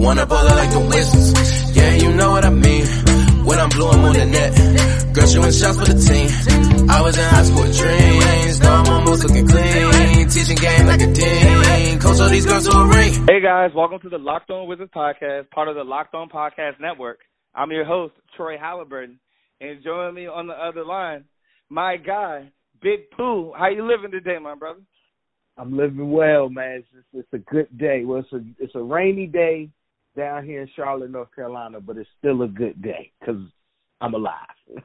wanna ball like the Wizards. Yeah, you know what I mean. When I'm blue, I'm on the net. Girl, shooting shots for the team. I was in high school with dreams. Now I'm almost looking clean. Teaching game like a dean. Coach all these girls to a ring. Hey guys, welcome to the Locked On Wizards podcast, part of the Locked On Podcast Network. I'm your host, Troy Haliburton, and joining me on the other line, my guy, Big Pooh. How you living today, my brother? I'm living well, man. It's, just, it's a good day. Well, it's a it's a rainy day down here in Charlotte, North Carolina, but it's still a good day because I'm alive.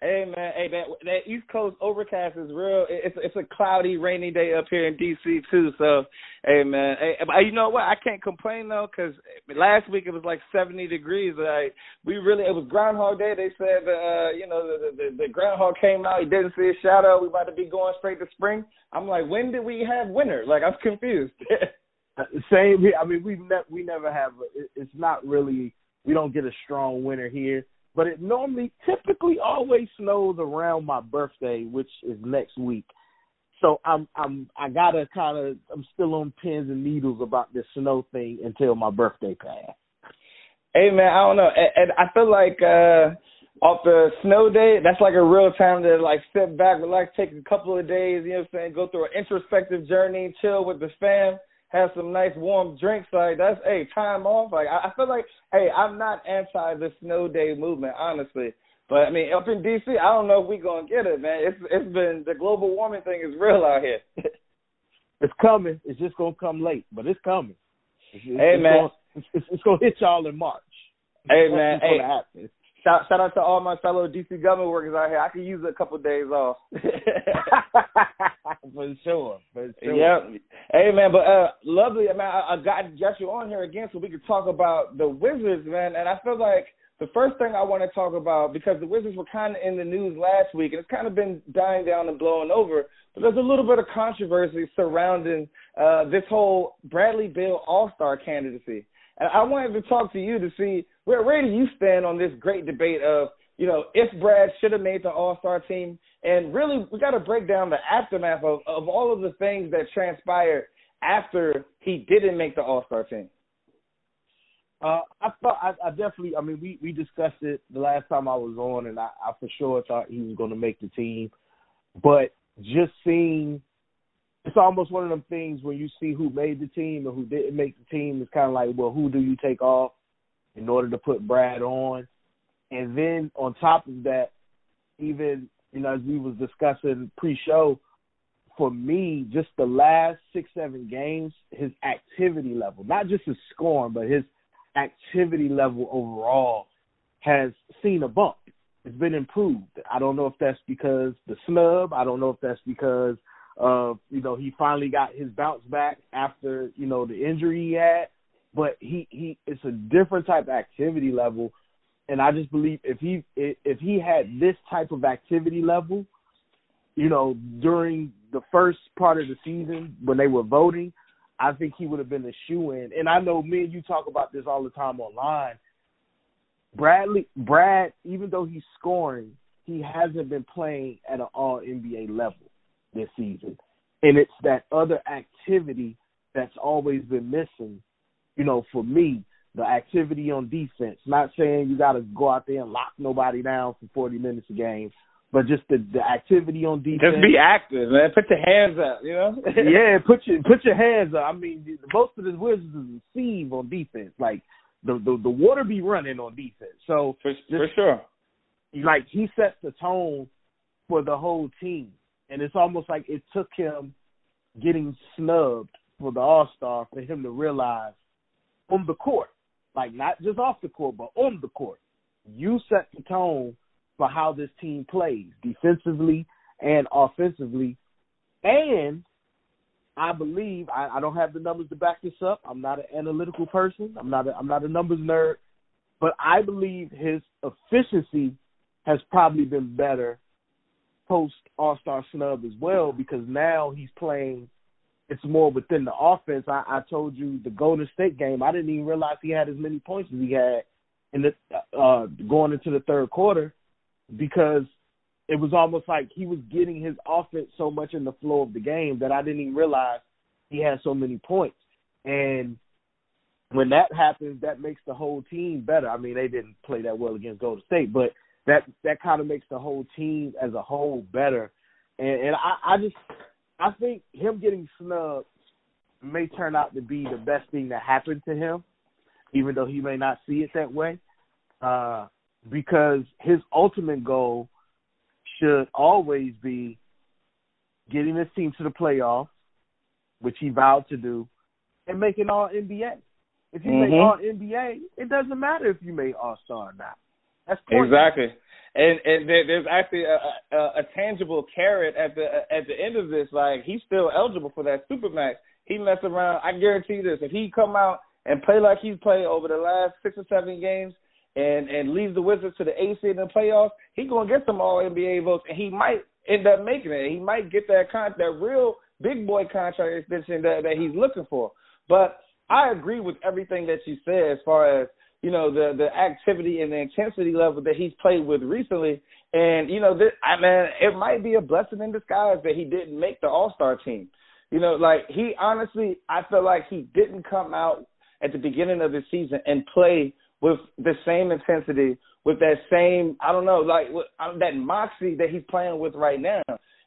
Hey man, hey that that East Coast overcast is real. It's it's a cloudy, rainy day up here in DC too. So, hey man, hey, you know what? I can't complain though, because last week it was like 70 degrees. Like we really, it was Groundhog Day. They said, uh, you know, the, the the groundhog came out. He didn't see a shadow. We about to be going straight to spring. I'm like, when did we have winter? Like I'm confused. Same. I mean, we ne- we never have. A, It's not really. We don't get a strong winter here but it normally typically always snows around my birthday, which is next week. So I'm I'm I gotta kind of I'm still on pins and needles about this snow thing until my birthday pass. Hey man, I don't know, and, and I feel like uh off the snow day, that's like a real time to like sit back, relax, take a couple of days, you know what I'm saying, go through an introspective journey, chill with the fam have some nice warm drinks. Like that's hey, time off. Like I, I feel like hey, I'm not anti the snow day movement, honestly. But I mean, up in DC, I don't know if we gonna get it, man. It's it's been the global warming thing is real out here. it's coming. It's just gonna come late, but it's coming. It's, hey it's man, gonna, it's, it's, gonna hit y'all in March. Hey man, hey. Shout, shout out to all my fellow DC government workers out here. I could use a couple of days off. for sure, for sure. Yeah. Hey man, but uh lovely. Man, I, I got got you on here again so we could talk about the Wizards, man. And I feel like the first thing I want to talk about because the Wizards were kind of in the news last week, and it's kind of been dying down and blowing over. But there's a little bit of controversy surrounding uh this whole Bradley Beal All Star candidacy. And I wanted to talk to you to see where where do you stand on this great debate of you know if Brad should have made the All Star team, and really we got to break down the aftermath of of all of the things that transpired after he didn't make the All Star team. Uh, I thought I, I definitely. I mean, we we discussed it the last time I was on, and I, I for sure thought he was going to make the team. But just seeing it's almost one of them things when you see who made the team and who didn't make the team. It's kind of like, well, who do you take off in order to put Brad on? And then on top of that, even you know as we was discussing pre-show, for me, just the last six seven games, his activity level, not just his scoring, but his activity level overall has seen a bump. It's been improved. I don't know if that's because the snub. I don't know if that's because of you know, he finally got his bounce back after, you know, the injury he had. But he, he it's a different type of activity level. And I just believe if he if he had this type of activity level, you know, during the first part of the season when they were voting, I think he would have been a shoe in. And I know me and you talk about this all the time online. Bradley Brad, even though he's scoring, he hasn't been playing at an all NBA level this season. And it's that other activity that's always been missing, you know, for me, the activity on defense. Not saying you got to go out there and lock nobody down for 40 minutes a game, but just the the activity on defense. Just be active, man. Put your hands up, you know. yeah, put your put your hands up. I mean, most of the Wizards is receive on defense. Like the the, the water be running on defense. So for, just, for sure, like he sets the tone for the whole team and it's almost like it took him getting snubbed for the All Star for him to realize on the court, like not just off the court, but on the court, you set the tone for how this team plays defensively and offensively. And I believe I, I don't have the numbers to back this up. I'm not an analytical person. I'm not a, I'm not a numbers nerd, but I believe his efficiency has probably been better post All Star snub as well because now he's playing. It's more within the offense. I, I told you the Golden State game. I didn't even realize he had as many points as he had in the uh, going into the third quarter because it was almost like he was getting his offense so much in the flow of the game that I didn't even realize he had so many points. And when that happens, that makes the whole team better. I mean, they didn't play that well against Golden State, but that that kind of makes the whole team as a whole better. And, and I, I just I think him getting snubbed may turn out to be the best thing that happened to him, even though he may not see it that way. Uh, because his ultimate goal should always be getting his team to the playoffs, which he vowed to do, and making all NBA. If you mm-hmm. make all NBA, it doesn't matter if you made All Star or not. That's exactly. And and there, there's actually a, a, a tangible carrot at the at the end of this. Like he's still eligible for that supermax. He mess around. I guarantee this. If he come out and play like he's played over the last six or seven games, and and leads the Wizards to the AC in the playoffs, he gonna get some All NBA votes, and he might end up making it. He might get that con that real big boy contract extension that that he's looking for. But I agree with everything that you said as far as you know the the activity and the intensity level that he's played with recently. And you know, this, I mean, it might be a blessing in disguise that he didn't make the All Star team. You know, like he honestly, I feel like he didn't come out at the beginning of the season and play with the same intensity, with that same, I don't know, like with, uh, that moxie that he's playing with right now.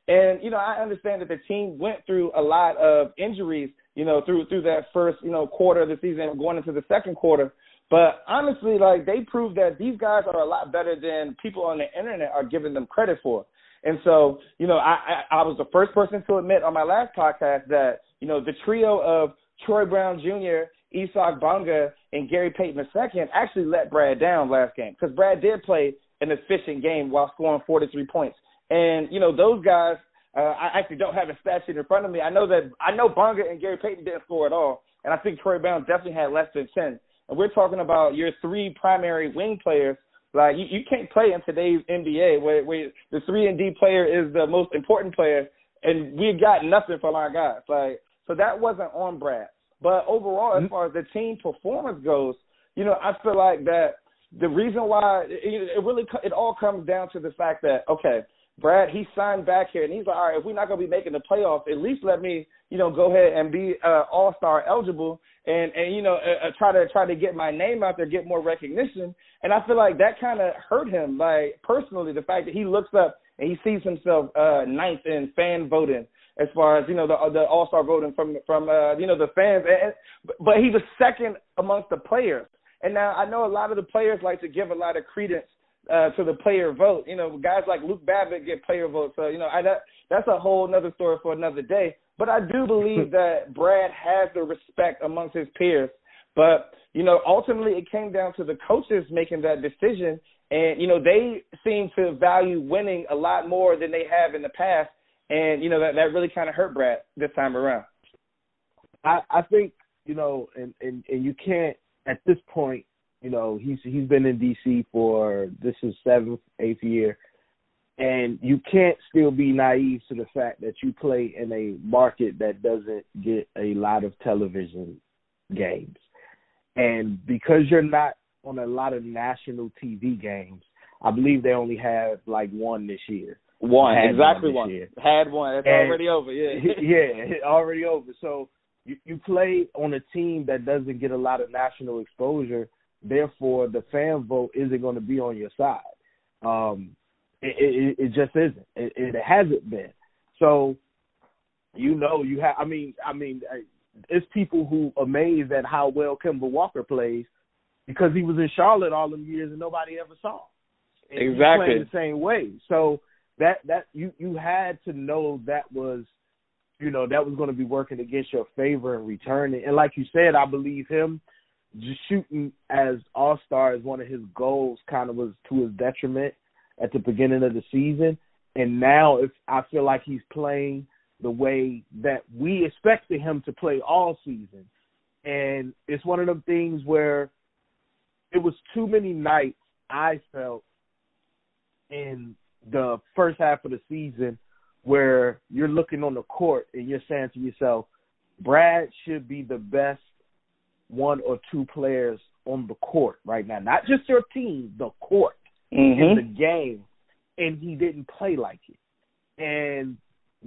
And you know, I understand that the team went through a lot of injuries, you know, through through that first, you know, quarter of the season, going into the second quarter. But honestly, like they proved that these guys are a lot better than people on the internet are giving them credit for. And so, you know, I, I I was the first person to admit on my last podcast that you know the trio of Troy Brown Jr., Isaac Bonga, and Gary Payton II actually let Brad down last game because Brad did play an efficient game while scoring 43 points. And you know those guys, uh, I actually don't have a stat sheet in front of me. I know that I know Bonga and Gary Payton didn't score at all, and I think Troy Brown definitely had less than 10 and we're talking about your three primary wing players. Like you, you can't play in today's NBA where, where the three and D player is the most important player, and we got nothing from our guys. Like so that wasn't on Brad. But overall, as mm-hmm. far as the team performance goes, you know, I feel like that the reason why it, it really it all comes down to the fact that okay, Brad, he signed back here, and he's like, all right, if we're not going to be making the playoffs, at least let me, you know, go ahead and be uh, All Star eligible, and and you know, uh, uh, try to try to get my name out there, get more recognition. And I feel like that kind of hurt him, like personally, the fact that he looks up and he sees himself uh, ninth in fan voting as far as you know the the All Star voting from from uh, you know the fans, and, but he was second amongst the players. And now I know a lot of the players like to give a lot of credence uh, to the player vote. You know, guys like Luke Babbitt get player votes. So you know, I, that that's a whole another story for another day. But I do believe that Brad has the respect amongst his peers. But you know, ultimately, it came down to the coaches making that decision, and you know, they seem to value winning a lot more than they have in the past. And you know, that that really kind of hurt Brad this time around. I I think you know, and and and you can't at this point you know, he's he's been in DC for this is seventh, eighth year. And you can't still be naive to the fact that you play in a market that doesn't get a lot of television games. And because you're not on a lot of national TV games, I believe they only have like one this year. One, exactly one. Year. Had one. It's and, already over. Yeah. yeah, already over. So you you play on a team that doesn't get a lot of national exposure Therefore, the fan vote isn't going to be on your side. Um, it, it, it just isn't. It, it hasn't been. So, you know, you have. I mean, I mean, it's people who amazed at how well Kemba Walker plays because he was in Charlotte all them years and nobody ever saw. And exactly the same way. So that that you you had to know that was you know that was going to be working against your favor and returning. And like you said, I believe him just shooting as all star as one of his goals kind of was to his detriment at the beginning of the season. And now if I feel like he's playing the way that we expected him to play all season. And it's one of them things where it was too many nights I felt in the first half of the season where you're looking on the court and you're saying to yourself, Brad should be the best one or two players on the court right now, not just your team, the court mm-hmm. in the game, and he didn't play like it, and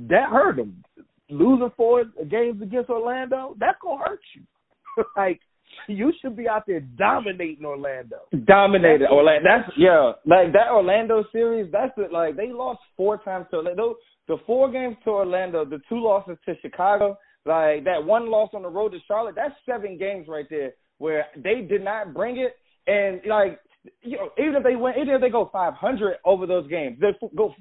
that hurt him. Losing four games against Orlando, that's gonna hurt you. like you should be out there dominating Orlando. Dominated Orlando. That's yeah, like that Orlando series. That's it. Like they lost four times to Orlando. The four games to Orlando, the two losses to Chicago, like that one loss on the road to Charlotte. That's seven games right there where they did not bring it. And like you know, even if they win, even if they go 500 over those games, they go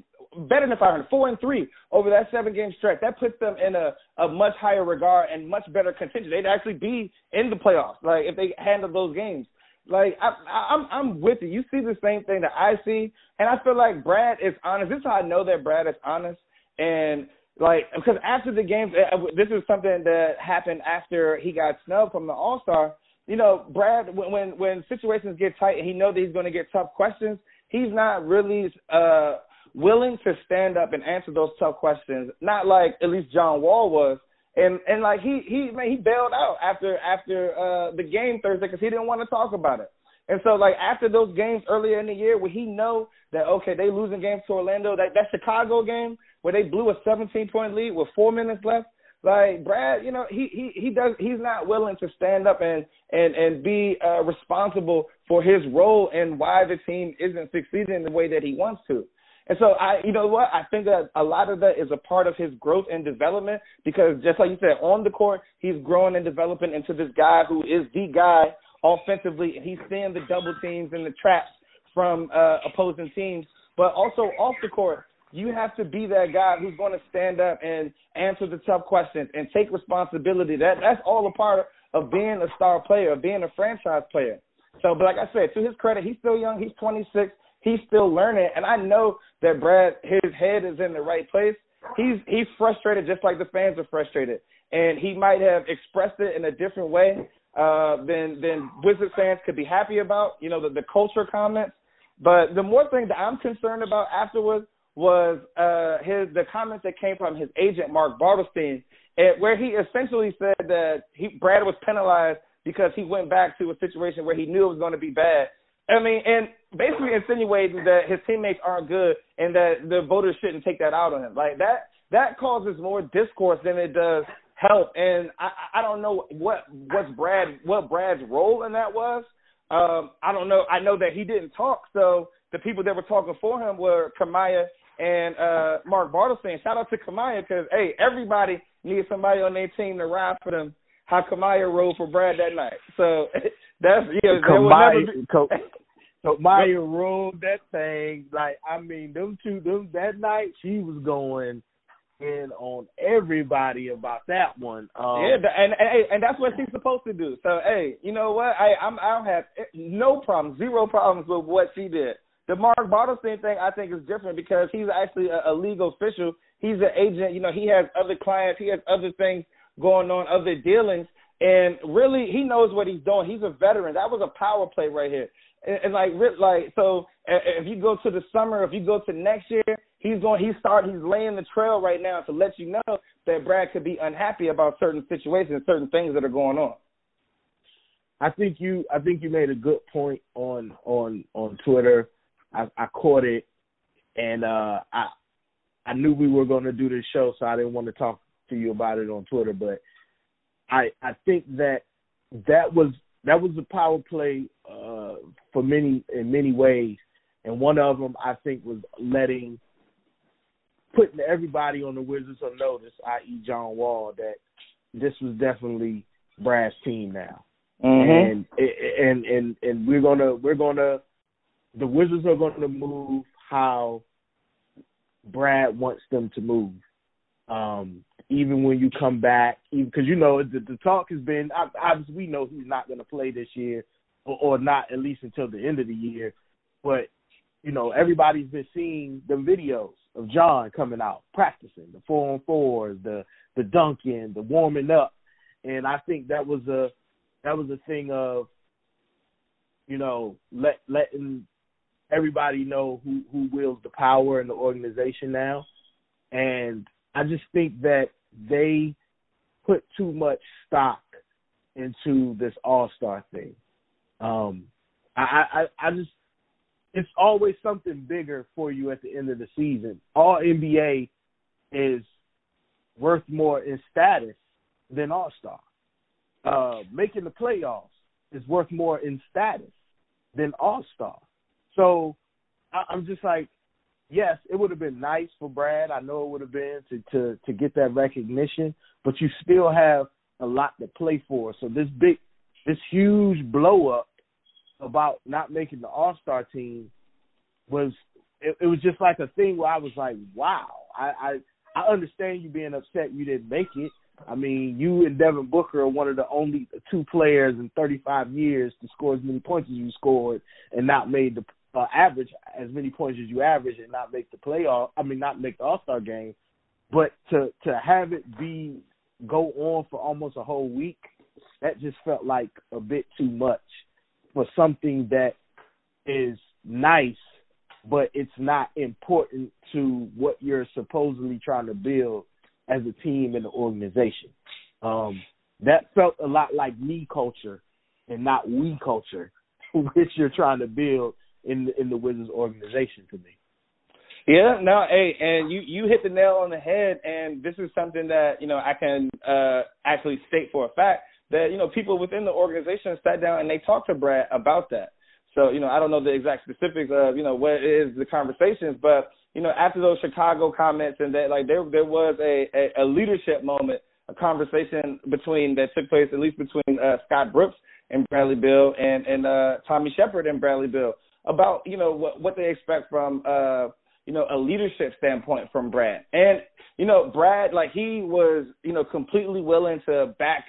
better than 500, four and three over that seven game stretch. That puts them in a, a much higher regard and much better contention. They'd actually be in the playoffs, like if they handle those games. Like I, I, I'm, I'm with you. You see the same thing that I see, and I feel like Brad is honest. This is how I know that Brad is honest, and like because after the games, uh, this is something that happened after he got snubbed from the All Star. You know, Brad, when when when situations get tight and he knows that he's going to get tough questions, he's not really uh willing to stand up and answer those tough questions. Not like at least John Wall was, and and like he he man, he bailed out after after uh the game Thursday because he didn't want to talk about it. And so like after those games earlier in the year where he know that okay they losing games to Orlando that that Chicago game where they blew a 17 point lead with four minutes left. Like Brad, you know, he he he does he's not willing to stand up and and and be uh, responsible for his role and why the team isn't succeeding in the way that he wants to. And so I, you know what, I think that a lot of that is a part of his growth and development because just like you said, on the court, he's growing and developing into this guy who is the guy offensively, he's seeing the double teams and the traps from uh, opposing teams. But also off the court, you have to be that guy who's going to stand up and answer the tough questions and take responsibility. That that's all a part of being a star player, of being a franchise player. So, but like I said, to his credit, he's still young. He's 26 he's still learning, and I know that Brad, his head is in the right place. He's he's frustrated just like the fans are frustrated, and he might have expressed it in a different way uh, than than Wizard fans could be happy about. You know, the, the culture comments. But the more thing that I'm concerned about afterwards was uh, his the comments that came from his agent Mark Bartelstein, where he essentially said that he Brad was penalized because he went back to a situation where he knew it was going to be bad I mean, and basically insinuating that his teammates aren't good and that the voters shouldn't take that out on him. Like that that causes more discourse than it does help. And I I don't know what what's Brad what Brad's role in that was. Um, I don't know. I know that he didn't talk, so the people that were talking for him were Kamiah and uh Mark Bartelstein. Shout out to Kamiah because hey, everybody needs somebody on their team to ride for them. How Kamiah rode for Brad that night. So That's yeah. Kamiah, so Maya ruled that thing. Like I mean, them two, them that night she was going in on everybody about that one. Um, yeah, and, and and that's what she's supposed to do. So hey, you know what? I I'm I don't have no problems, zero problems with what she did. The Mark Bartelstein thing I think is different because he's actually a, a legal official. He's an agent. You know, he has other clients. He has other things going on, other dealings. And really, he knows what he's doing. He's a veteran. That was a power play right here. And, and like, like so, if you go to the summer, if you go to next year, he's going. He's start. He's laying the trail right now to let you know that Brad could be unhappy about certain situations, certain things that are going on. I think you. I think you made a good point on on on Twitter. I, I caught it, and uh, I I knew we were going to do this show, so I didn't want to talk to you about it on Twitter, but I I think that that was that was a power play uh, for many in many ways, and one of them I think was letting putting everybody on the Wizards on notice, i.e., John Wall, that this was definitely Brad's team now, mm-hmm. and and and and we're gonna we're gonna the Wizards are going to move how Brad wants them to move. Um, even when you come back, because you know the, the talk has been obviously we know he's not going to play this year, or, or not at least until the end of the year. But you know everybody's been seeing the videos of John coming out practicing the four on fours, the the dunking, the warming up, and I think that was a that was a thing of you know let letting everybody know who who wields the power in the organization now, and I just think that they put too much stock into this All Star thing. Um, I, I I just it's always something bigger for you at the end of the season. All NBA is worth more in status than All Star. Uh, making the playoffs is worth more in status than All Star. So I, I'm just like, yes, it would have been nice for Brad. I know it would have been to to to get that recognition, but you still have a lot to play for. So this big, this huge blow up about not making the All Star team was it, it was just like a thing where I was like, wow, I, I I understand you being upset you didn't make it. I mean, you and Devin Booker are one of the only two players in 35 years to score as many points as you scored and not made the uh, average as many points as you average and not make the playoff. I mean, not make the All Star game. But to to have it be go on for almost a whole week, that just felt like a bit too much for something that is nice, but it's not important to what you're supposedly trying to build as a team and an organization. Um, that felt a lot like me culture and not we culture, which you're trying to build in the, in the Wizards organization to me. Yeah, no, hey, and you you hit the nail on the head, and this is something that you know I can uh actually state for a fact that you know people within the organization sat down and they talked to Brad about that. So you know I don't know the exact specifics of you know what is the conversations, but you know after those Chicago comments and that like there there was a a, a leadership moment, a conversation between that took place at least between uh, Scott Brooks and Bradley Beal and and uh, Tommy Sheppard and Bradley Beal about you know what what they expect from uh you know a leadership standpoint from Brad. And you know Brad like he was you know completely willing to back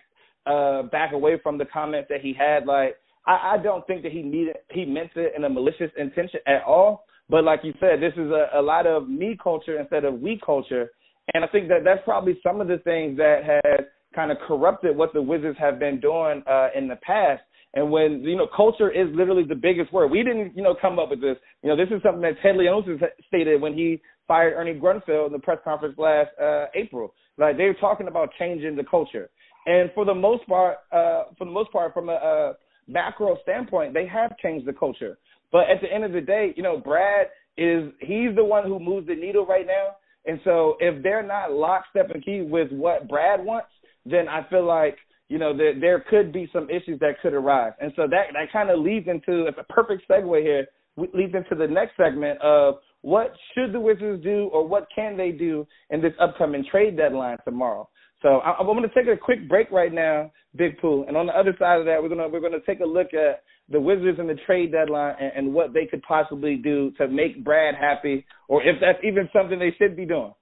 uh back away from the comments that he had. Like I, I don't think that he needed he meant it in a malicious intention at all. But like you said this is a, a lot of me culture instead of we culture. And I think that that's probably some of the things that has kind of corrupted what the Wizards have been doing uh in the past and when you know, culture is literally the biggest word. We didn't, you know, come up with this. You know, this is something that Ted Leonsis stated when he fired Ernie Grunfeld in the press conference last uh, April. Like they were talking about changing the culture, and for the most part, uh, for the most part, from a, a macro standpoint, they have changed the culture. But at the end of the day, you know, Brad is he's the one who moves the needle right now. And so if they're not lockstep and key with what Brad wants, then I feel like you know, there there could be some issues that could arise. And so that that kind of leads into it's a perfect segue here. Leads into the next segment of what should the Wizards do or what can they do in this upcoming trade deadline tomorrow. So I, I'm going to take a quick break right now, Big Pooh, and on the other side of that, we're gonna we're gonna take a look at the Wizards and the trade deadline and, and what they could possibly do to make Brad happy, or if that's even something they should be doing.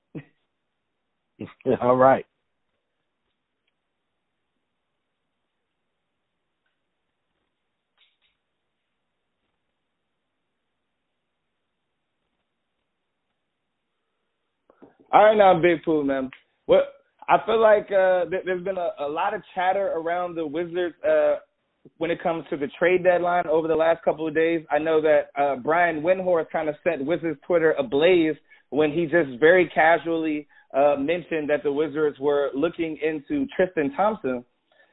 All right. All right, now, Big Pooh, man. What I feel like uh, there's been a, a lot of chatter around the Wizards uh, when it comes to the trade deadline over the last couple of days. I know that uh, Brian Windhorst kind of set Wizards Twitter ablaze when he just very casually uh, mentioned that the Wizards were looking into Tristan Thompson.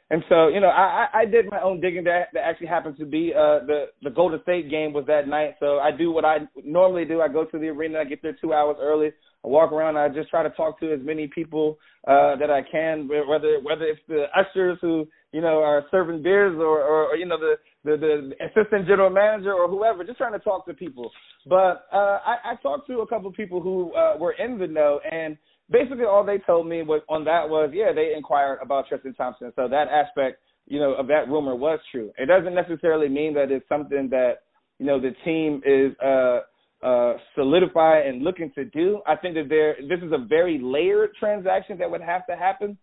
And so, you know, I, I did my own digging. That that actually happened to be uh, the the Golden State game was that night. So I do what I normally do. I go to the arena. I get there two hours early. I walk around. I just try to talk to as many people uh, that I can, whether whether it's the ushers who you know are serving beers or, or, or you know the, the the assistant general manager or whoever. Just trying to talk to people. But uh, I, I talked to a couple of people who uh, were in the know, and basically all they told me was on that was yeah they inquired about Tristan Thompson. So that aspect you know of that rumor was true. It doesn't necessarily mean that it's something that you know the team is. uh uh, solidify and looking to do. I think that there this is a very layered transaction that would have to happen,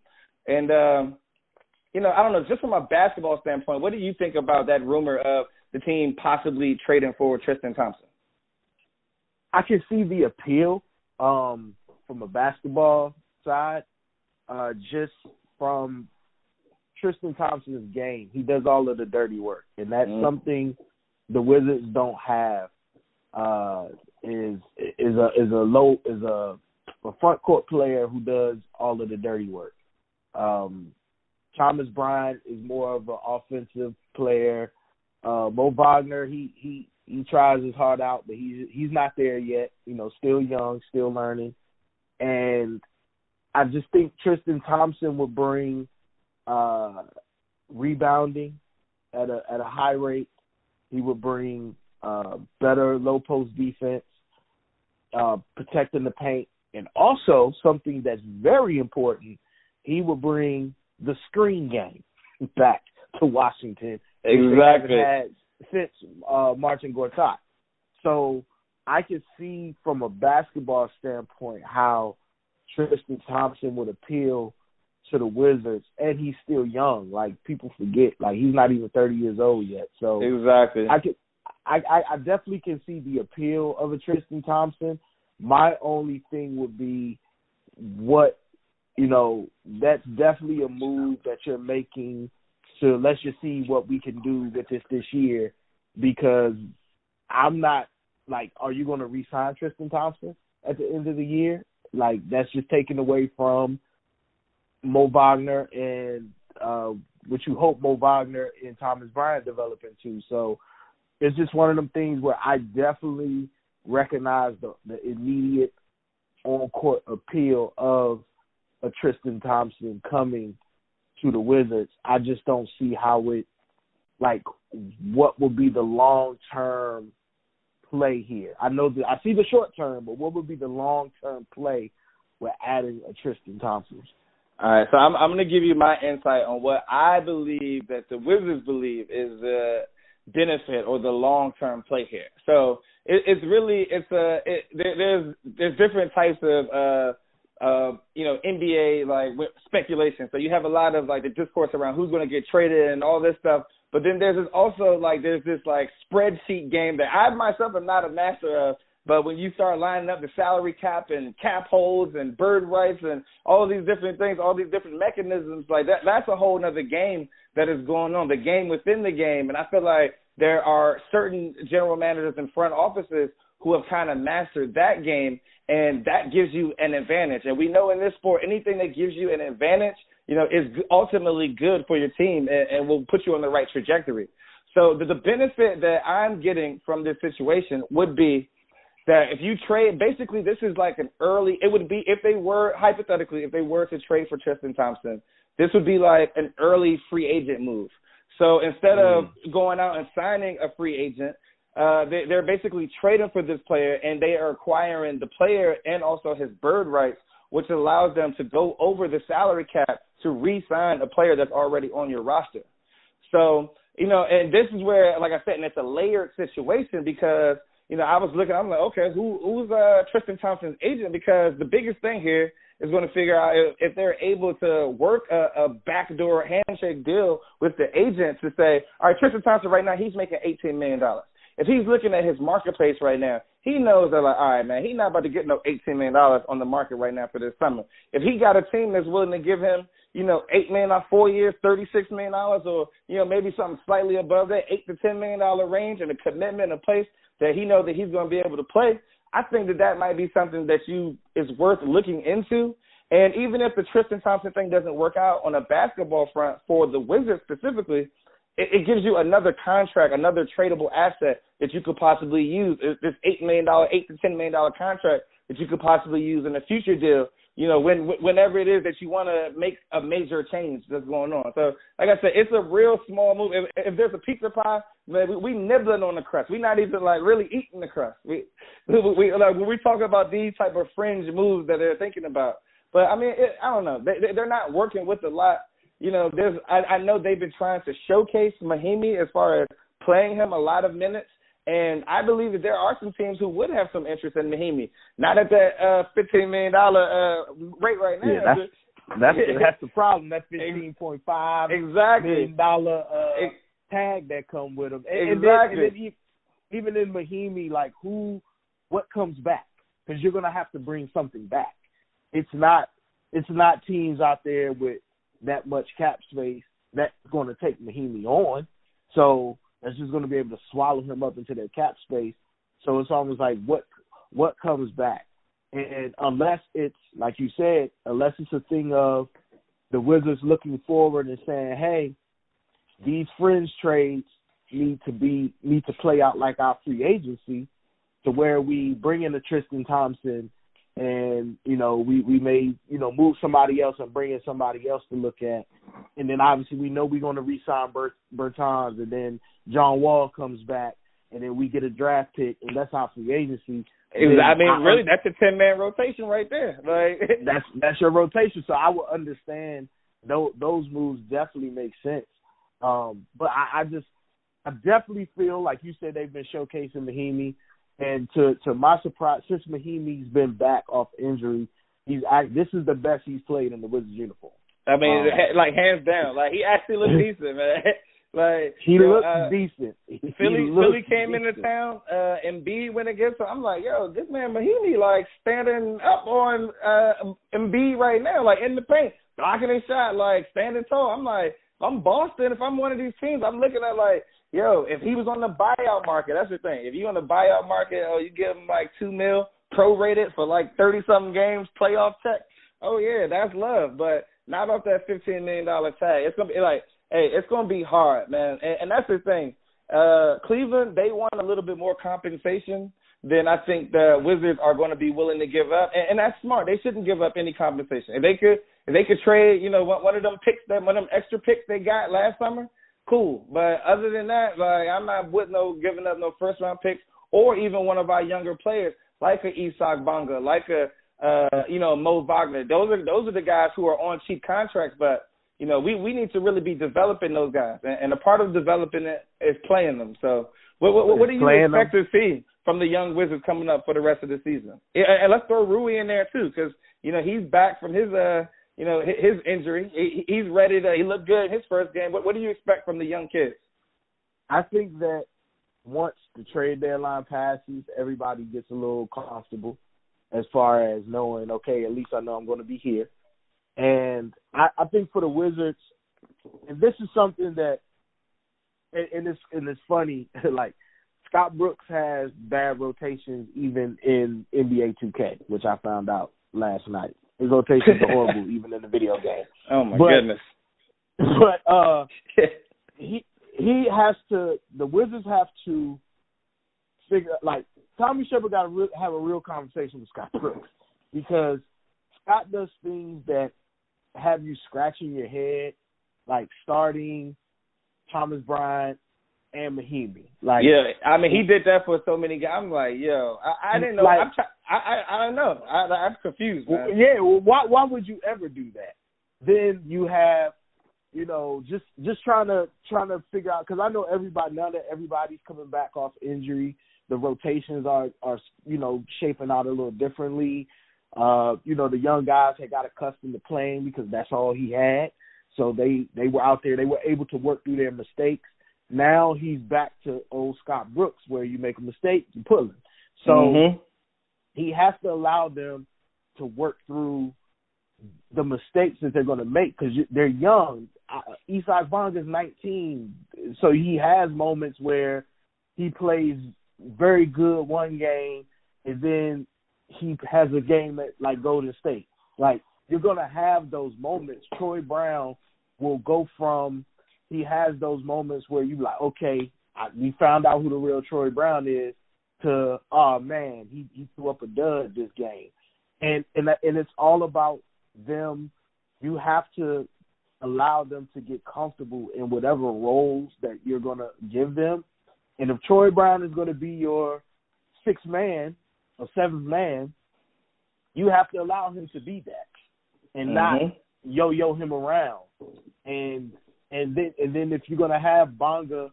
and um, you know I don't know just from a basketball standpoint, what do you think about that rumor of the team possibly trading for Tristan Thompson? I can see the appeal um, from a basketball side, uh, just from Tristan Thompson's game. He does all of the dirty work, and that's mm. something the Wizards don't have uh, is is a is a low is a a front court player who does all of the dirty work. Um, Thomas Bryant is more of an offensive player. Uh, Mo Wagner, he he he tries his heart out, but he's he's not there yet. You know, still young, still learning, and I just think Tristan Thompson would bring uh, rebounding at a at a high rate. He would bring uh, better low post defense, uh, protecting the paint, and also something that's very important. He will bring the screen game back to Washington. Exactly. Since uh, Marcin Gortat. So I could see from a basketball standpoint how Tristan Thompson would appeal to the Wizards, and he's still young. Like people forget, like he's not even thirty years old yet. So exactly, I could, I, I, I definitely can see the appeal of a Tristan Thompson. My only thing would be what you know. That's definitely a move that you're making. So let's just see what we can do with this this year, because I'm not like, are you going to resign Tristan Thompson at the end of the year? Like that's just taken away from Mo Wagner and uh, what you hope Mo Wagner and Thomas Bryant develop into. So it's just one of them things where I definitely recognize the, the immediate on court appeal of a Tristan Thompson coming to the Wizards. I just don't see how it like what will be the long term play here. I know that I see the short term, but what would be the long term play with adding a Tristan Thompson? All right, so I'm I'm going to give you my insight on what I believe that the Wizards believe is the benefit or the long term play here. So it, it's really it's a it, there, there's there's different types of uh uh you know NBA like speculation. So you have a lot of like the discourse around who's going to get traded and all this stuff. But then there's this also like there's this like spreadsheet game that I myself am not a master of but when you start lining up the salary cap and cap holds and bird rights and all these different things, all these different mechanisms, like that, that's a whole other game that is going on, the game within the game. And I feel like there are certain general managers and front offices who have kind of mastered that game, and that gives you an advantage. And we know in this sport, anything that gives you an advantage, you know, is ultimately good for your team and, and will put you on the right trajectory. So the, the benefit that I'm getting from this situation would be that if you trade, basically this is like an early. It would be if they were hypothetically if they were to trade for Tristan Thompson, this would be like an early free agent move. So instead mm. of going out and signing a free agent, uh, they, they're basically trading for this player, and they are acquiring the player and also his bird rights, which allows them to go over the salary cap to re-sign a player that's already on your roster. So you know, and this is where, like I said, and it's a layered situation because you know, I was looking. I'm like, okay, who who's uh, Tristan Thompson's agent? Because the biggest thing here is going to figure out if, if they're able to work a, a backdoor handshake deal with the agent to say, all right, Tristan Thompson right now he's making 18 million dollars. If he's looking at his marketplace right now, he knows that like, all right, man, he's not about to get no 18 million dollars on the market right now for this summer. If he got a team that's willing to give him you know, eight million dollars, four years, thirty six million dollars, or you know, maybe something slightly above that, eight to ten million dollar range, and a commitment in place that he knows that he's going to be able to play. I think that that might be something that you is worth looking into. And even if the Tristan Thompson thing doesn't work out on a basketball front for the Wizards specifically, it, it gives you another contract, another tradable asset that you could possibly use. This eight million dollar, eight to ten million dollar contract that you could possibly use in a future deal you know, when whenever it is that you want to make a major change that's going on. So, like I said, it's a real small move. If, if there's a pizza pie, man, we, we nibbling on the crust. We're not even like really eating the crust. We, we, we like when we talk about these type of fringe moves that they're thinking about. But I mean, it, I don't know. They, they're not working with a lot. You know, there's I, I know they've been trying to showcase Mahinmi as far as playing him a lot of minutes and I believe that there are some teams who would have some interest in Mahinmi. Not at that uh, fifteen million dollar uh, rate right now. Yeah, that's that's, that's the problem. That fifteen point five exactly million dollar uh, tag that come with them. And, exactly. And then, and then even in Mahinmi, like who, what comes back? Because you're gonna have to bring something back. It's not it's not teams out there with that much cap space that's going to take Mahinmi on. So that's just going to be able to swallow him up into their cap space. So it's almost like what what comes back, and unless it's like you said, unless it's a thing of the Wizards looking forward and saying, hey, these fringe trades need to be need to play out like our free agency, to where we bring in a Tristan Thompson and you know we we may you know move somebody else and bring in somebody else to look at and then obviously we know we're going to re-sign Bert, Bertans, and then John Wall comes back, and then we get a draft pick, and that's our free agency. I mean, I, really, that's a ten man rotation right there. Like that's that's your rotation. So I would understand those those moves definitely make sense. Um, but I, I just I definitely feel like you said they've been showcasing Mahinmi, and to to my surprise, since Mahinmi's been back off injury, he's act. this is the best he's played in the Wizards uniform. I mean, um, like hands down, like he actually looks decent, man. Like he you looks uh, decent. Philly he Philly came decent. into town, uh Embiid went against him. I'm like, yo, this man Mahinmi like standing up on uh Embiid right now, like in the paint, blocking his shot, like standing tall. I'm like, if I'm Boston, if I'm one of these teams, I'm looking at like, yo, if he was on the buyout market, that's the thing. If you on the buyout market, oh, you give him like two mil prorated for like thirty something games, playoff tech. Oh yeah, that's love, but not off that fifteen million dollar tag. It's gonna be like hey, it's to be hard, man. And, and that's the thing. Uh, Cleveland, they want a little bit more compensation than I think the Wizards are going to be willing to give up, and, and that's smart. They shouldn't give up any compensation. If they could, if they could trade, you know, one, one of them picks, that one of them extra picks they got last summer, cool. But other than that, like I'm not with no giving up no first round picks or even one of our younger players like a Isaac Bonga, like a uh, you know Mo Wagner. Those are those are the guys who are on cheap contracts, but you know, we we need to really be developing those guys, and, and a part of developing it is playing them. So, what what, what do you expect them. to see from the young Wizards coming up for the rest of the season? And, and let's throw Rui in there too, because you know he's back from his uh you know his injury. He, he's ready to. He looked good in his first game. What what do you expect from the young kids? I think that once the trade deadline passes, everybody gets a little comfortable as far as knowing, okay, at least I know I'm going to be here. And I, I think for the Wizards, and this is something that, and, and it's and it's funny, like Scott Brooks has bad rotations even in NBA 2K, which I found out last night. His rotations are horrible even in the video game. Oh my but, goodness! But uh, he he has to. The Wizards have to figure like Tommy Sheppard got to re- have a real conversation with Scott Brooks because Scott does things that have you scratching your head, like starting Thomas Bryant and Mahinmi. Like, yeah, I mean, he did that for so many guys. I'm like, yo, I, I didn't know. Like, I'm try- I, I I don't know. I, I'm confused. Man. Yeah, well, why why would you ever do that? Then you have, you know, just just trying to trying to figure out because I know everybody now that everybody's coming back off injury, the rotations are are you know shaping out a little differently. Uh, you know, the young guys had got accustomed to playing because that's all he had. So they they were out there. They were able to work through their mistakes. Now he's back to old Scott Brooks, where you make a mistake, you pull him. So mm-hmm. he has to allow them to work through the mistakes that they're going to make because they're young. Isaac Bonga is 19, so he has moments where he plays very good one game, and then he has a game at like Golden State. Like you're gonna have those moments. Troy Brown will go from he has those moments where you like, okay, I, we found out who the real Troy Brown is. To oh man, he he threw up a dud this game, and and and it's all about them. You have to allow them to get comfortable in whatever roles that you're gonna give them. And if Troy Brown is going to be your sixth man, a seventh man, you have to allow him to be that and mm-hmm. not yo yo him around. And and then and then if you're gonna have Bonga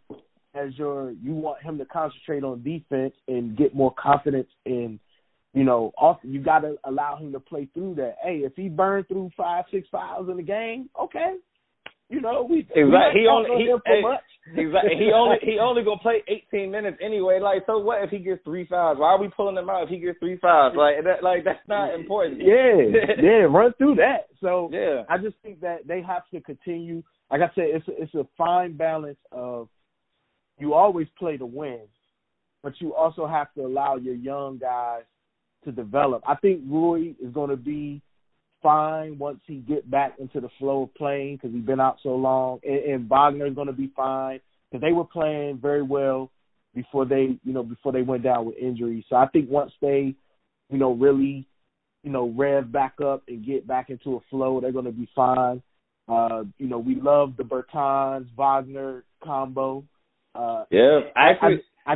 as your you want him to concentrate on defense and get more confidence in you know, off you gotta allow him to play through that. Hey, if he burned through five, six fouls in the game, okay. You know, we exactly. We he only he, hey, much. exactly. he only he only gonna play 18 minutes anyway. Like, so what if he gets three fouls? Why are we pulling him out if he gets three fouls? Like that, like that's not important. Yeah, yeah, run through that. So yeah, I just think that they have to continue. Like I said, it's a, it's a fine balance of you always play to win, but you also have to allow your young guys to develop. I think Rui is going to be fine once he get back into the flow of playing because he's been out so long. And, and Wagner is going to be fine because they were playing very well before they, you know, before they went down with injury. So I think once they, you know, really, you know, rev back up and get back into a flow, they're going to be fine. Uh, you know, we love the Bertans Wagner combo. Uh, yeah, actually, I, I,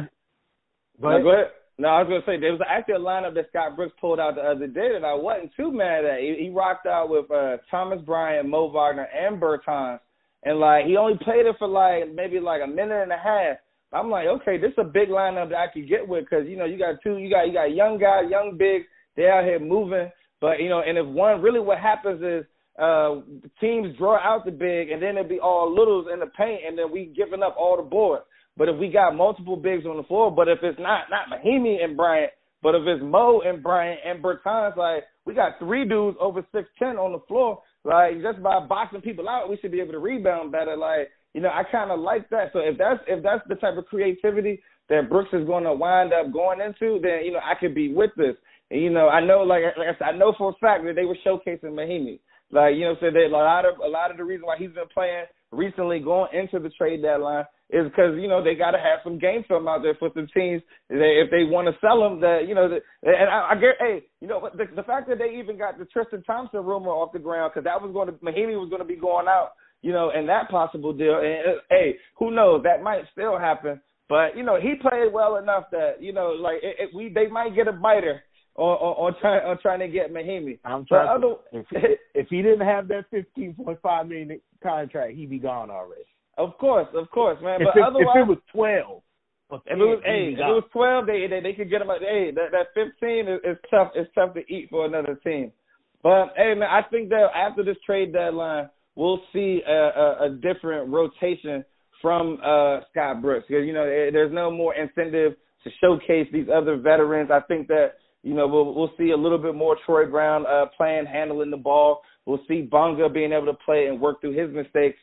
go, ahead. No, go ahead. No, I was gonna say there was actually a lineup that Scott Brooks pulled out the other day that I wasn't too mad at. He, he rocked out with uh Thomas Bryant, Mo Wagner, and Bertans, and like he only played it for like maybe like a minute and a half. I'm like, okay, this is a big lineup that I could get with because you know you got two, you got you got young guys, young bigs, they out here moving, but you know, and if one really what happens is uh teams draw out the big and then it'll be all littles in the paint and then we giving up all the boards. But if we got multiple bigs on the floor, but if it's not not Mahinmi and Bryant, but if it's Mo and Bryant and Bertans, like we got three dudes over six ten on the floor. Like just by boxing people out, we should be able to rebound better. Like you know, I kind of like that. So if that's if that's the type of creativity that Brooks is going to wind up going into, then you know I could be with this. And you know, I know like, like I said, I know for a fact that they were showcasing Mahinmi. Like you know, so they, a lot of a lot of the reason why he's been playing recently going into the trade deadline is because you know they got to have some game film out there for some teams if they want to sell them. That you know, the, and I, I get, hey, you know, the, the fact that they even got the Tristan Thompson rumor off the ground because that was going to Mahinmi was going to be going out, you know, and that possible deal. And uh, hey, who knows? That might still happen. But you know, he played well enough that you know, like it, it, we they might get a biter on on, on trying on trying to get Mahinmi. I'm trying. Other, if, he, if he didn't have that 15.5 million contract, he'd be gone already. Of course, of course, man. If but it, otherwise, if it was 12. If it was hey, if it was twelve, they they, they could get him. Hey, that that fifteen is, is tough. It's tough to eat for another team. But hey, man, I think that after this trade deadline, we'll see a, a, a different rotation from uh, Scott Brooks because you know there's no more incentive to showcase these other veterans. I think that you know, we'll we'll see a little bit more Troy Brown uh, playing, handling the ball. We'll see Bonga being able to play and work through his mistakes.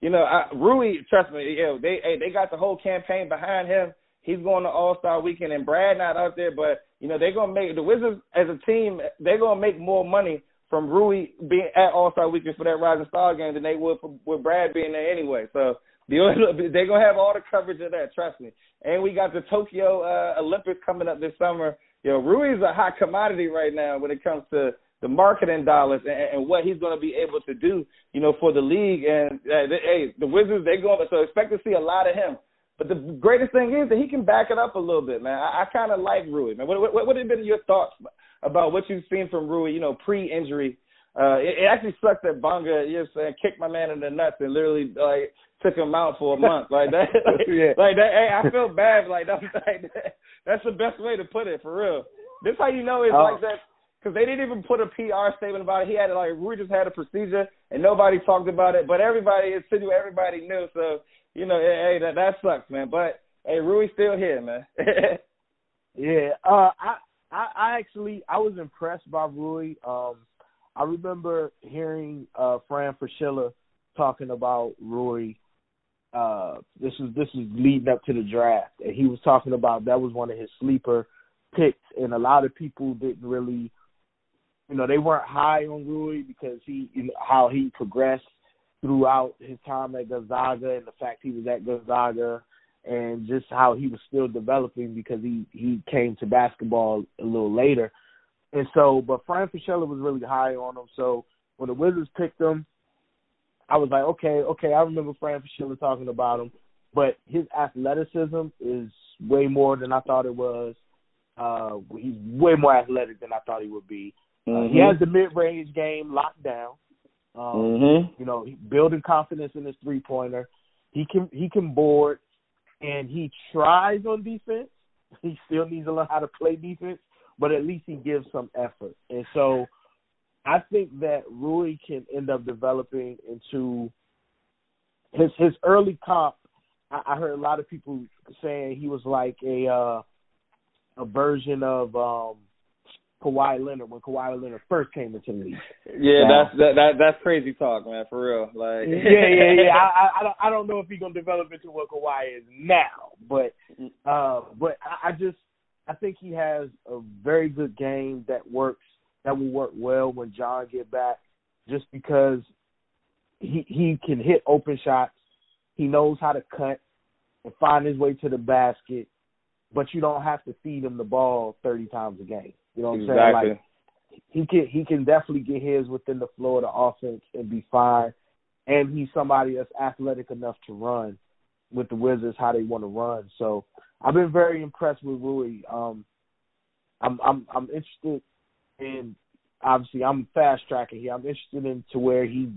You know, I, Rui, trust me, you know, they hey, they got the whole campaign behind him. He's going to All Star Weekend, and Brad not out there, but you know they're gonna make the Wizards as a team. They're gonna make more money from Rui being at All Star Weekend for that Rising Star game than they would for, with Brad being there anyway. So the they're gonna have all the coverage of that. Trust me. And we got the Tokyo uh, Olympics coming up this summer you know, Rui's a hot commodity right now when it comes to the marketing dollars and, and what he's going to be able to do, you know, for the league. And uh, hey, the Wizards, they going so expect to see a lot of him. But the greatest thing is that he can back it up a little bit, man. I, I kind of like Rui, man. What, what, what have been your thoughts about what you've seen from Rui, you know, pre-injury? Uh, it, it actually sucks that Bonga, you know, saying kicked my man in the nuts and literally like took him out for a month like that. like, yeah. like that. Hey, I feel bad. Like that. Like that. That's the best way to put it for real. This how you know it's oh. like that because they didn't even put a PR statement about it. He had like Rui just had a procedure and nobody talked about it, but everybody in City, everybody knew. So you know, hey, that that sucks, man. But hey, Rui's still here, man. yeah, uh, I, I I actually I was impressed by Rui. Um, I remember hearing uh Fran Fraschilla talking about Rui uh this is this is leading up to the draft. And he was talking about that was one of his sleeper picks. And a lot of people didn't really you know they weren't high on Rui because he you know, how he progressed throughout his time at Gonzaga and the fact he was at Gonzaga and just how he was still developing because he he came to basketball a little later. And so but Fran Fraschilla was really high on him. So when the Wizards picked him I was like, okay, okay, I remember Fran Fraschilla talking about him, but his athleticism is way more than I thought it was. Uh, he's way more athletic than I thought he would be. Uh, mm-hmm. He has the mid-range game locked down. Um, mm-hmm. You know, building confidence in his three-pointer. He can he can board, and he tries on defense. He still needs to learn how to play defense, but at least he gives some effort. And so I think that Rui can end up developing into his his early comp. I, I heard a lot of people saying he was like a uh, a version of um Kawhi Leonard when Kawhi Leonard first came into the league. Yeah, now, that's that, that that's crazy talk, man, for real. Like Yeah, yeah, yeah. I, I don't I don't know if he's gonna develop into what Kawhi is now, but uh but I, I just I think he has a very good game that works that will work well when John get back, just because he he can hit open shots. He knows how to cut and find his way to the basket, but you don't have to feed him the ball thirty times a game. You know what exactly. I'm saying? Like he can he can definitely get his within the flow of the offense and be fine. and he's somebody that's athletic enough to run with the Wizards how they want to run. So I've been very impressed with Rui. Um, I'm I'm I'm interested in obviously I'm fast tracking here. I'm interested in to where he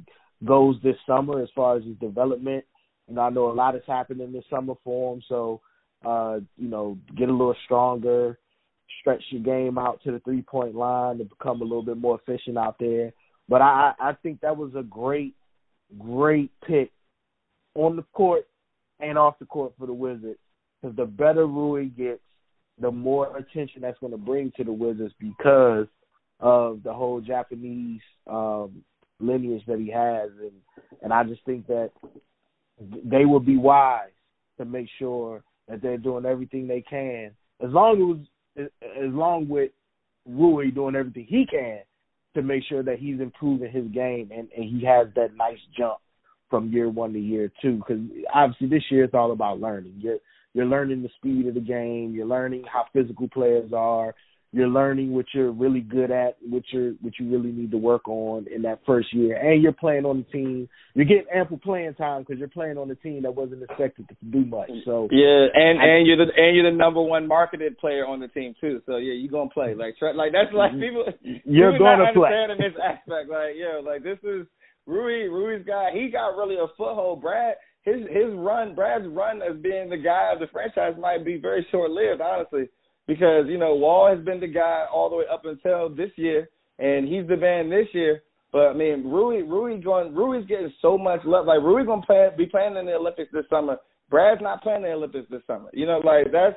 goes this summer as far as his development. And I know a lot has happened in this summer for him, so uh, you know, get a little stronger, stretch your game out to the three point line to become a little bit more efficient out there. But I I think that was a great, great pick on the court and off the court for the Wizards. Because the better Rui gets, the more attention that's going to bring to the Wizards because of the whole Japanese um, lineage that he has, and and I just think that they would be wise to make sure that they're doing everything they can, as long as as long with Rui doing everything he can to make sure that he's improving his game and, and he has that nice jump from year one to year two. Because obviously this year it's all about learning. You're you're learning the speed of the game. You're learning how physical players are. You're learning what you're really good at, what you're what you really need to work on in that first year, and you're playing on the team. You're getting ample playing time because you're playing on a team that wasn't expected to do much. So yeah, and I, and you're the and you're the number one marketed player on the team too. So yeah, you're gonna play like like that's like mm-hmm. people. You're people gonna not play. Understanding this aspect, like yeah, like this is Rui. Rui's guy. He got really a foothold. Brad his his run, Brad's run as being the guy of the franchise might be very short lived, honestly because you know Wall has been the guy all the way up until this year, and he's the man this year. But I mean, Rui, Rui going, Rui's getting so much love. Like Rui gonna play, be playing in the Olympics this summer. Brad's not playing in the Olympics this summer. You know, like that's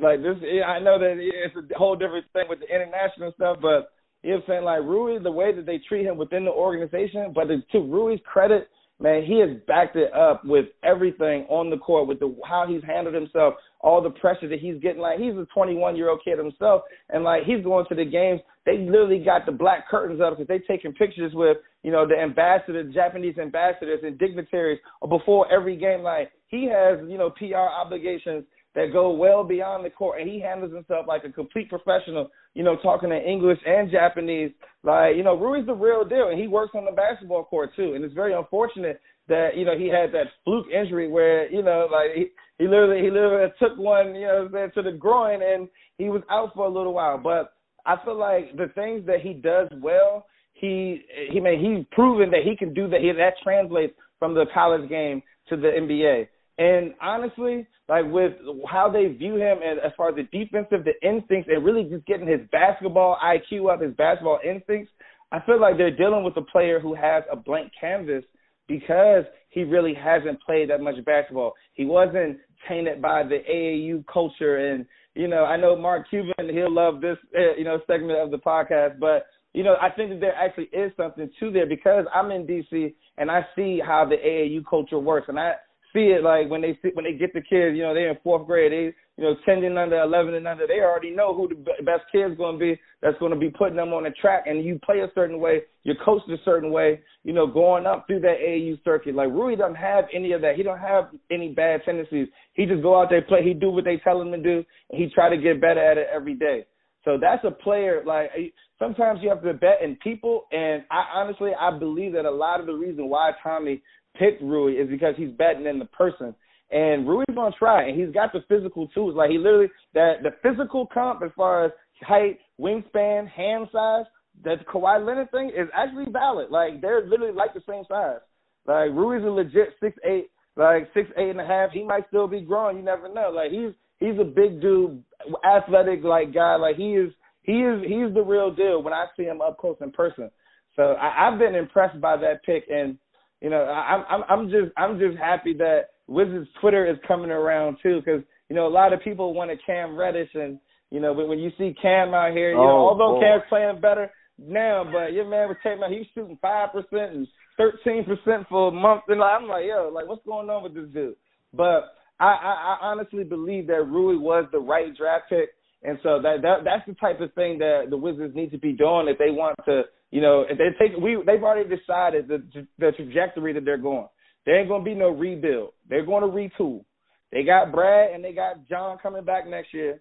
like this. I know that it's a whole different thing with the international stuff, but you know what I'm saying? Like Rui, the way that they treat him within the organization, but to Rui's credit, man, he has backed it up with everything on the court, with the how he's handled himself, all the pressure that he's getting. Like he's a 21 year old kid himself, and like he's going to the games. They literally got the black curtains up because they taking pictures with you know the ambassadors, Japanese ambassadors and dignitaries before every game. Like he has you know PR obligations that go well beyond the court, and he handles himself like a complete professional. You know, talking in English and Japanese. Like you know, Rui's the real deal, and he works on the basketball court too. And it's very unfortunate that you know he had that fluke injury where you know like he, literally he literally took one you know to the groin and he was out for a little while. But I feel like the things that he does well, he he may he's proven that he can do that. He, that translates from the college game to the NBA. And honestly, like with how they view him and as far as the defensive, the instincts, and really just getting his basketball IQ up, his basketball instincts, I feel like they're dealing with a player who has a blank canvas because he really hasn't played that much basketball. He wasn't tainted by the AAU culture, and you know, I know Mark Cuban, he'll love this, uh, you know, segment of the podcast, but you know, I think that there actually is something to there because I'm in DC and I see how the AAU culture works, and I see it like when they see, when they get the kids, you know, they're in fourth grade, they you know, ten and under, eleven and under, they already know who the best kid's going to be. That's going to be putting them on the track, and you play a certain way, you're coached a certain way. You know, going up through that AAU circuit. Like Rui doesn't have any of that. He don't have any bad tendencies. He just go out there, play. He do what they tell him to do, and he try to get better at it every day. So that's a player. Like eh, sometimes you have to bet in people, and I honestly I believe that a lot of the reason why Tommy picked Rui is because he's betting in the person. And Rui's gonna try, and he's got the physical tools. Like he literally that the physical comp as far as height, wingspan, hand size. That Kawhi Leonard thing is actually valid. Like they're literally like the same size. Like Rui's a legit six eight, like six eight and a half. He might still be growing. You never know. Like he's he's a big dude, athletic like guy. Like he is he is he's the real deal when I see him up close in person. So I, I've been impressed by that pick, and you know I'm I'm I'm just I'm just happy that Wizards Twitter is coming around too, because you know a lot of people want wanted Cam Reddish, and you know when you see Cam out here, you oh, know although boy. Cam's playing better now, but your man was taking out he's shooting five percent and thirteen percent for a month, and like, I'm like yo, like what's going on with this dude? But I, I, I honestly believe that Rui was the right draft pick. And so that, that that's the type of thing that the Wizards need to be doing if they want to, you know, they take we they've already decided the the trajectory that they're going. There ain't gonna be no rebuild. They're gonna retool. They got Brad and they got John coming back next year.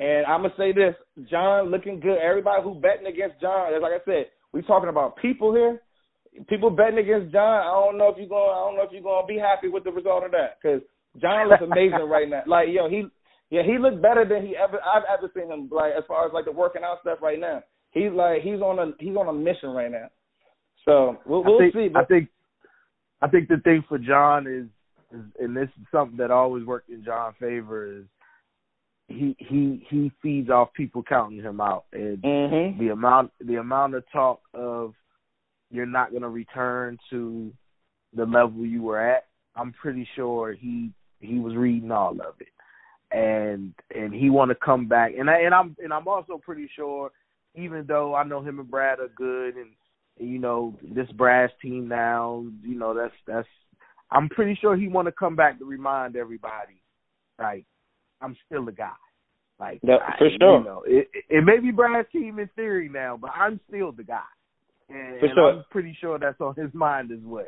And I'm gonna say this, John looking good. Everybody who betting against John, like I said, we talking about people here. people betting against John. I don't know if you're going. I don't know if you're going to be happy with the result of that because John looks amazing right now. Like yo, he yeah he looked better than he ever I've ever seen him. Like as far as like the working out stuff right now, he's like he's on a he's on a mission right now. So we'll, we'll I think, see. But, I think I think the thing for John is, is, and this is something that always worked in John's favor is he he he feeds off people counting him out and mm-hmm. the amount the amount of talk of you're not going to return to the level you were at i'm pretty sure he he was reading all of it and and he want to come back and I, and i'm and i'm also pretty sure even though i know him and brad are good and you know this Brad's team now you know that's that's i'm pretty sure he want to come back to remind everybody like I'm still a guy. Like I, for sure. You know, it, it may be Brad's team in theory now, but I'm still the guy. And, for and sure. I'm pretty sure that's on his mind as well.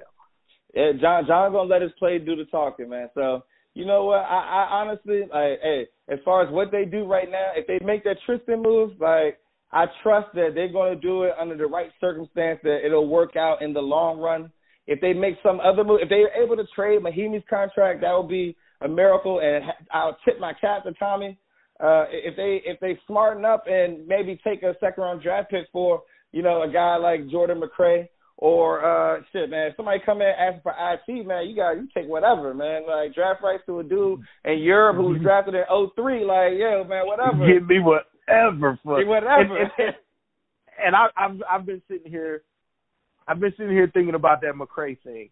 Yeah, John John's gonna let his play do the talking, man. So you know what? I, I honestly, like, hey, as far as what they do right now, if they make that Tristan move, like, I trust that they're going to do it under the right circumstance, that it'll work out in the long run. If they make some other move, if they're able to trade Mahinmi's contract, that would be a miracle, and I'll tip my cap to Tommy. Uh, if they if they smarten up and maybe take a second round draft pick for you know a guy like Jordan McRae or uh shit man, if somebody come in asking for IT man, you got you take whatever man, like draft rights to a dude in Europe who was drafted in '03, like yeah man, whatever. Give me whatever for whatever. And, and, and I, I've I've been sitting here, I've been sitting here thinking about that McRae thing,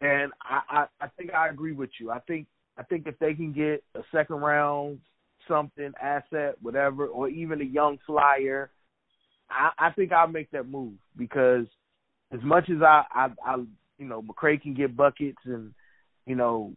and I, I I think I agree with you. I think I think if they can get a second round something asset, whatever, or even a young flyer, I, I think I'll make that move because as much as I, I, I, you know, McRae can get buckets, and you know,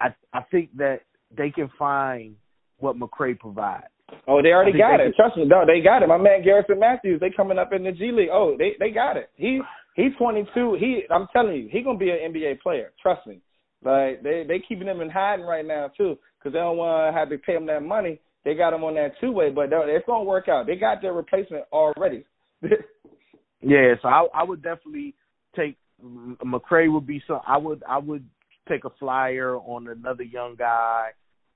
I, I think that they can find what McRae provides. Oh, they already got it. Can, Trust me, no, they got it. My man Garrison Matthews, they coming up in the G League. Oh, they they got it. He he's 22. He, I'm telling you, he gonna be an NBA player. Trust me. Like they they keeping him in hiding right now too, because they don't want to have to pay him that money. They got him on that two way, but it's gonna work out. They got their replacement already. yeah, so I, I would definitely take McRae would be some. I would I would take a flyer on another young guy,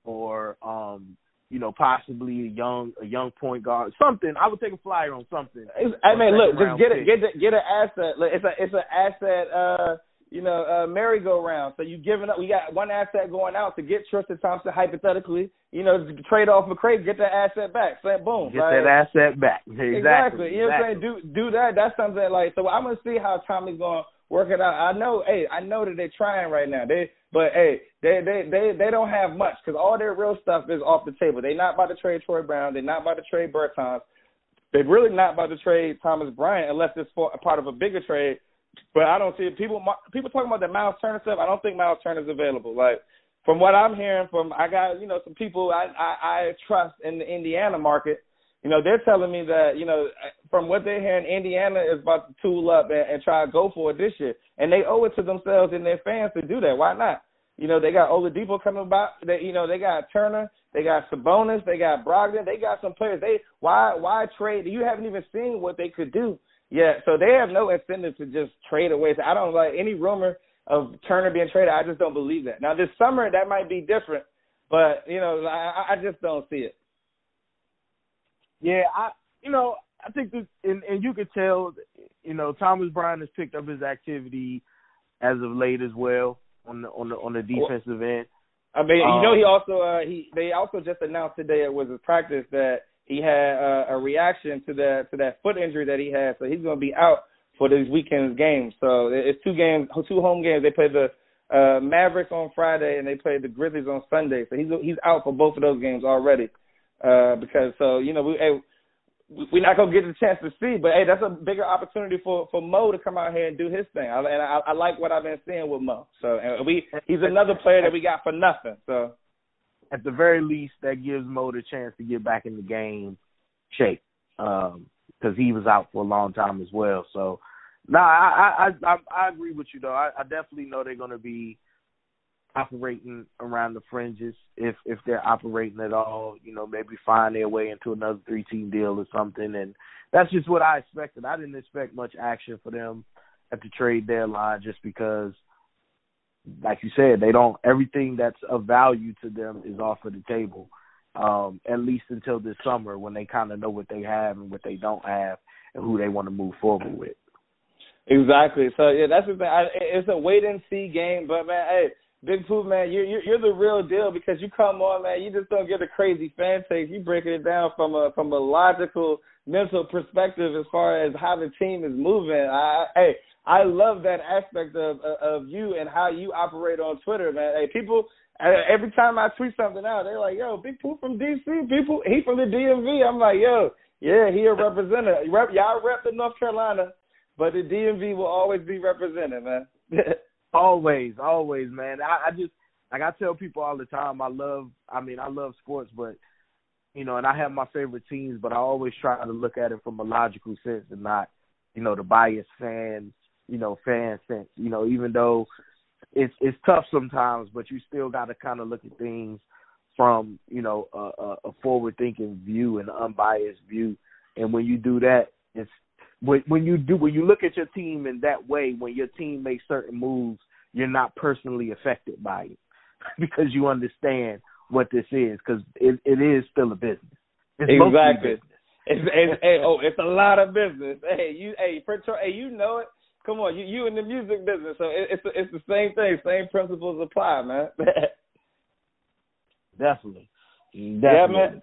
or um you know possibly a young a young point guard something. I would take a flyer on something. I mean, look, just get it, get it, get an asset. It's a it's an asset. uh you know, uh, merry-go-round. So you giving up. We got one asset going out to get Tristan Thompson hypothetically. You know, trade off McRae, get that asset back. So boom, get right? that asset back. Exactly. exactly. You know exactly. what I'm saying? Do do that. That's something like. So I'm gonna see how Tommy's gonna work it out. I know. Hey, I know that they're trying right now. They, but hey, they they they they don't have much because all their real stuff is off the table. They're not about to trade Troy Brown. They're not about to trade Bertans. They're really not about to trade Thomas Bryant unless it's for a part of a bigger trade but I don't see. People people talking about the Miles Turner stuff. I don't think Miles Turner's available. Like from what I'm hearing from, I got you know some people I I, I trust in the Indiana market. You know they're telling me that you know from what they're hearing, Indiana is about to tool up and, and try to go for it this year, and they owe it to themselves and their fans to do that. Why not? You know they got Oladipo coming about. They you know they got Turner, they got Sabonis, they got Brogdon, they got some players. They why why trade? You haven't even seen what they could do yet. so they have no incentive to just trade away. So I don't like any rumor of Turner being traded. I just don't believe that. Now this summer that might be different, but you know I, I just don't see it. Yeah, I you know I think this, and and you could tell, you know Thomas Bryant has picked up his activity as of late as well on the on the on the defensive end. I mean, um, you know, he um, also uh, he they also just announced today it was a practice that he had uh, a reaction to that to that foot injury that he had, so he's going to be out for this weekend's games. So it's two games, two home games. They play the uh, Mavericks on Friday and they play the Grizzlies on Sunday. So he's he's out for both of those games already. Uh, because so you know we hey, we're not gonna get the chance to see, but hey, that's a bigger opportunity for for Mo to come out here and do his thing. I, and I, I like what I've been seeing with Mo. So and we he's another player that we got for nothing. So at the very least, that gives Mo the chance to get back in the game shape because um, he was out for a long time as well. So, no, nah, I, I I I agree with you though. I, I definitely know they're going to be operating around the fringes if if they're operating at all. You know, maybe find their way into another three team deal or something. And that's just what I expected. I didn't expect much action for them at the trade deadline just because like you said, they don't everything that's of value to them is off of the table. Um, at least until this summer when they kind of know what they have and what they don't have and who they want to move forward with. Exactly. So yeah, that's the thing. I, it's a wait and see game, but man, hey, Big Pooh, man, you're, you're you're the real deal because you come on, man. You just don't get a crazy fan take. You breaking it down from a from a logical, mental perspective as far as how the team is moving. I, hey, I love that aspect of of you and how you operate on Twitter, man. Hey, people. Uh, every time I tweet something out, they're like, "Yo, Big Pooh from DC, people, he from the DMV." I'm like, "Yo, yeah, he a representative. Rep, y'all rep the North Carolina, but the DMV will always be represented, man." always, always, man. I, I just like I tell people all the time. I love. I mean, I love sports, but you know, and I have my favorite teams, but I always try to look at it from a logical sense and not, you know, the biased fans you know, fan sense. You know, even though it's it's tough sometimes, but you still got to kind of look at things from you know a, a forward thinking view and unbiased view. And when you do that, it's when when you do when you look at your team in that way, when your team makes certain moves, you're not personally affected by it because you understand what this is because it, it is still a business. It's exactly. Business. It's, it's, hey, oh, it's a lot of business. Hey, you, hey, for, hey, you know it. Come on, you you in the music business, so it, it's it's the same thing. Same principles apply, man. Definitely. Definitely. Yeah, man.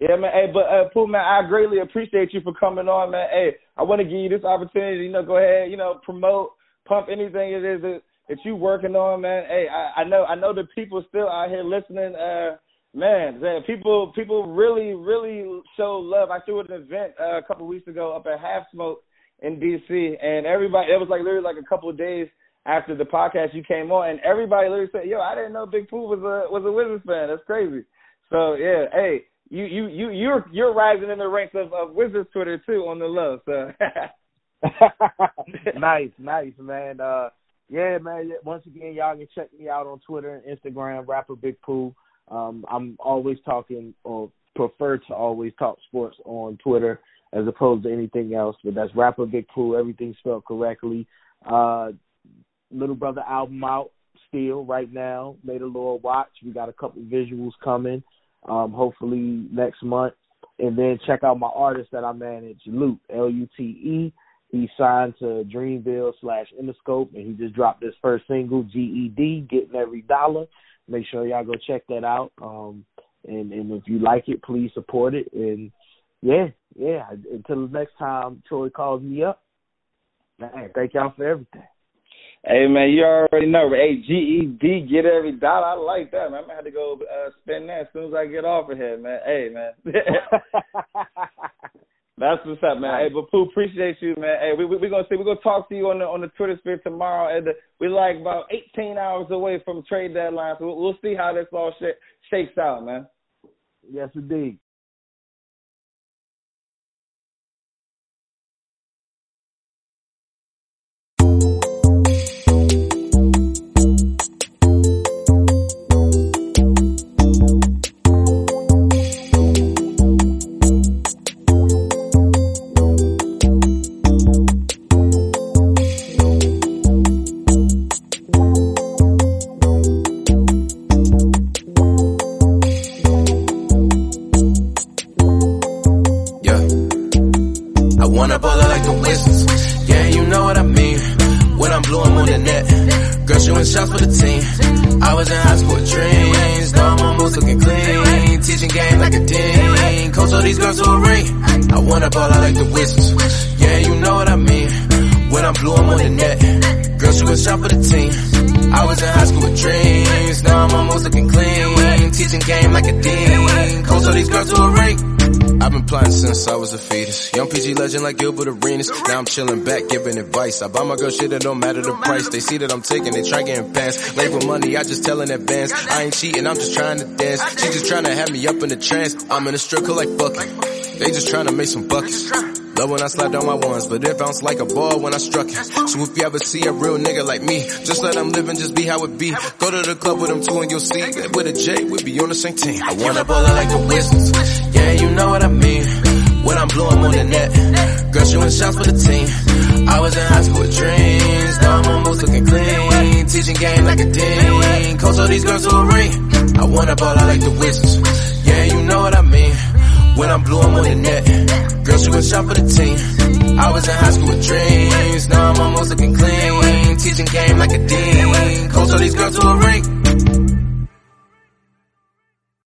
Yeah, man. Hey, but uh, Pooh, man, I greatly appreciate you for coming on, man. Hey, I want to give you this opportunity. You know, go ahead. You know, promote, pump anything it is that, that you working on, man. Hey, I, I know, I know the people still out here listening. Uh, man, people, people really, really show love. I threw an event uh, a couple weeks ago up at Half Smoke in DC, and everybody it was like literally like a couple of days after the podcast you came on, and everybody literally said, "Yo, I didn't know Big Pooh was a was a Wizards fan. That's crazy." So yeah, hey, you you you you're you're rising in the ranks of, of Wizards Twitter too on the low. So nice, nice man. Uh, yeah, man. Once again, y'all can check me out on Twitter and Instagram, rapper Big Pooh. Um, I'm always talking or prefer to always talk sports on Twitter as opposed to anything else. But that's rapper Big Pooh, everything spelled correctly. Uh, Little Brother album out still right now. May the Lord watch. We got a couple visuals coming. Um, hopefully next month. And then check out my artist that I manage, Lute, L U T E. He signed to Dreamville slash Interscope, and he just dropped his first single, GED, Getting Every Dollar. Make sure y'all go check that out. Um, and and if you like it, please support it. And yeah, yeah. Until the next time Troy calls me up. Man, thank y'all for everything. Hey man, you already know. Hey, GED, get every dollar. I like that, man. I'm gonna have to go uh, spend that as soon as I get off of here, man. Hey man. That's what's up, man. Hey, but Pooh, appreciate you, man. Hey, we we we gonna see. We are gonna talk to you on the on the Twitter sphere tomorrow. And uh, we're like about 18 hours away from trade deadline, so we'll, we'll see how this all sh- shakes out, man. Yes, indeed. Legend like Gilbert Arenas. Now I'm chilling back, giving advice. I buy my girl shit, it don't matter the price. They see that I'm taking, they try getting pants. Labor money, I just tell in advance. I ain't cheating, I'm just trying to dance. She just trying to have me up in the trance. I'm in a struggle like fuck it. They just trying to make some buckets. Love when I slide down my ones, but it bounced like a ball when I struck it. So if you ever see a real nigga like me, just let him live and just be how it be. Go to the club with him too and you'll see that with a J, we be on the same team. I wanna ball like the Wizards. Yeah, you know what I mean. I'm I'm on the net. Girl shooting shots for the team. I was in high school with dreams. Now I'm almost looking clean. Teaching game like a dean. Coach all these girls to a ring. I want a ball out like the Wizards. Yeah, you know what I mean. When I'm blue, I'm on the net. Girl shooting shot for the team. I was in high school with dreams. Now I'm almost looking clean. Teaching game like a dean. Coach all these girls to a ring.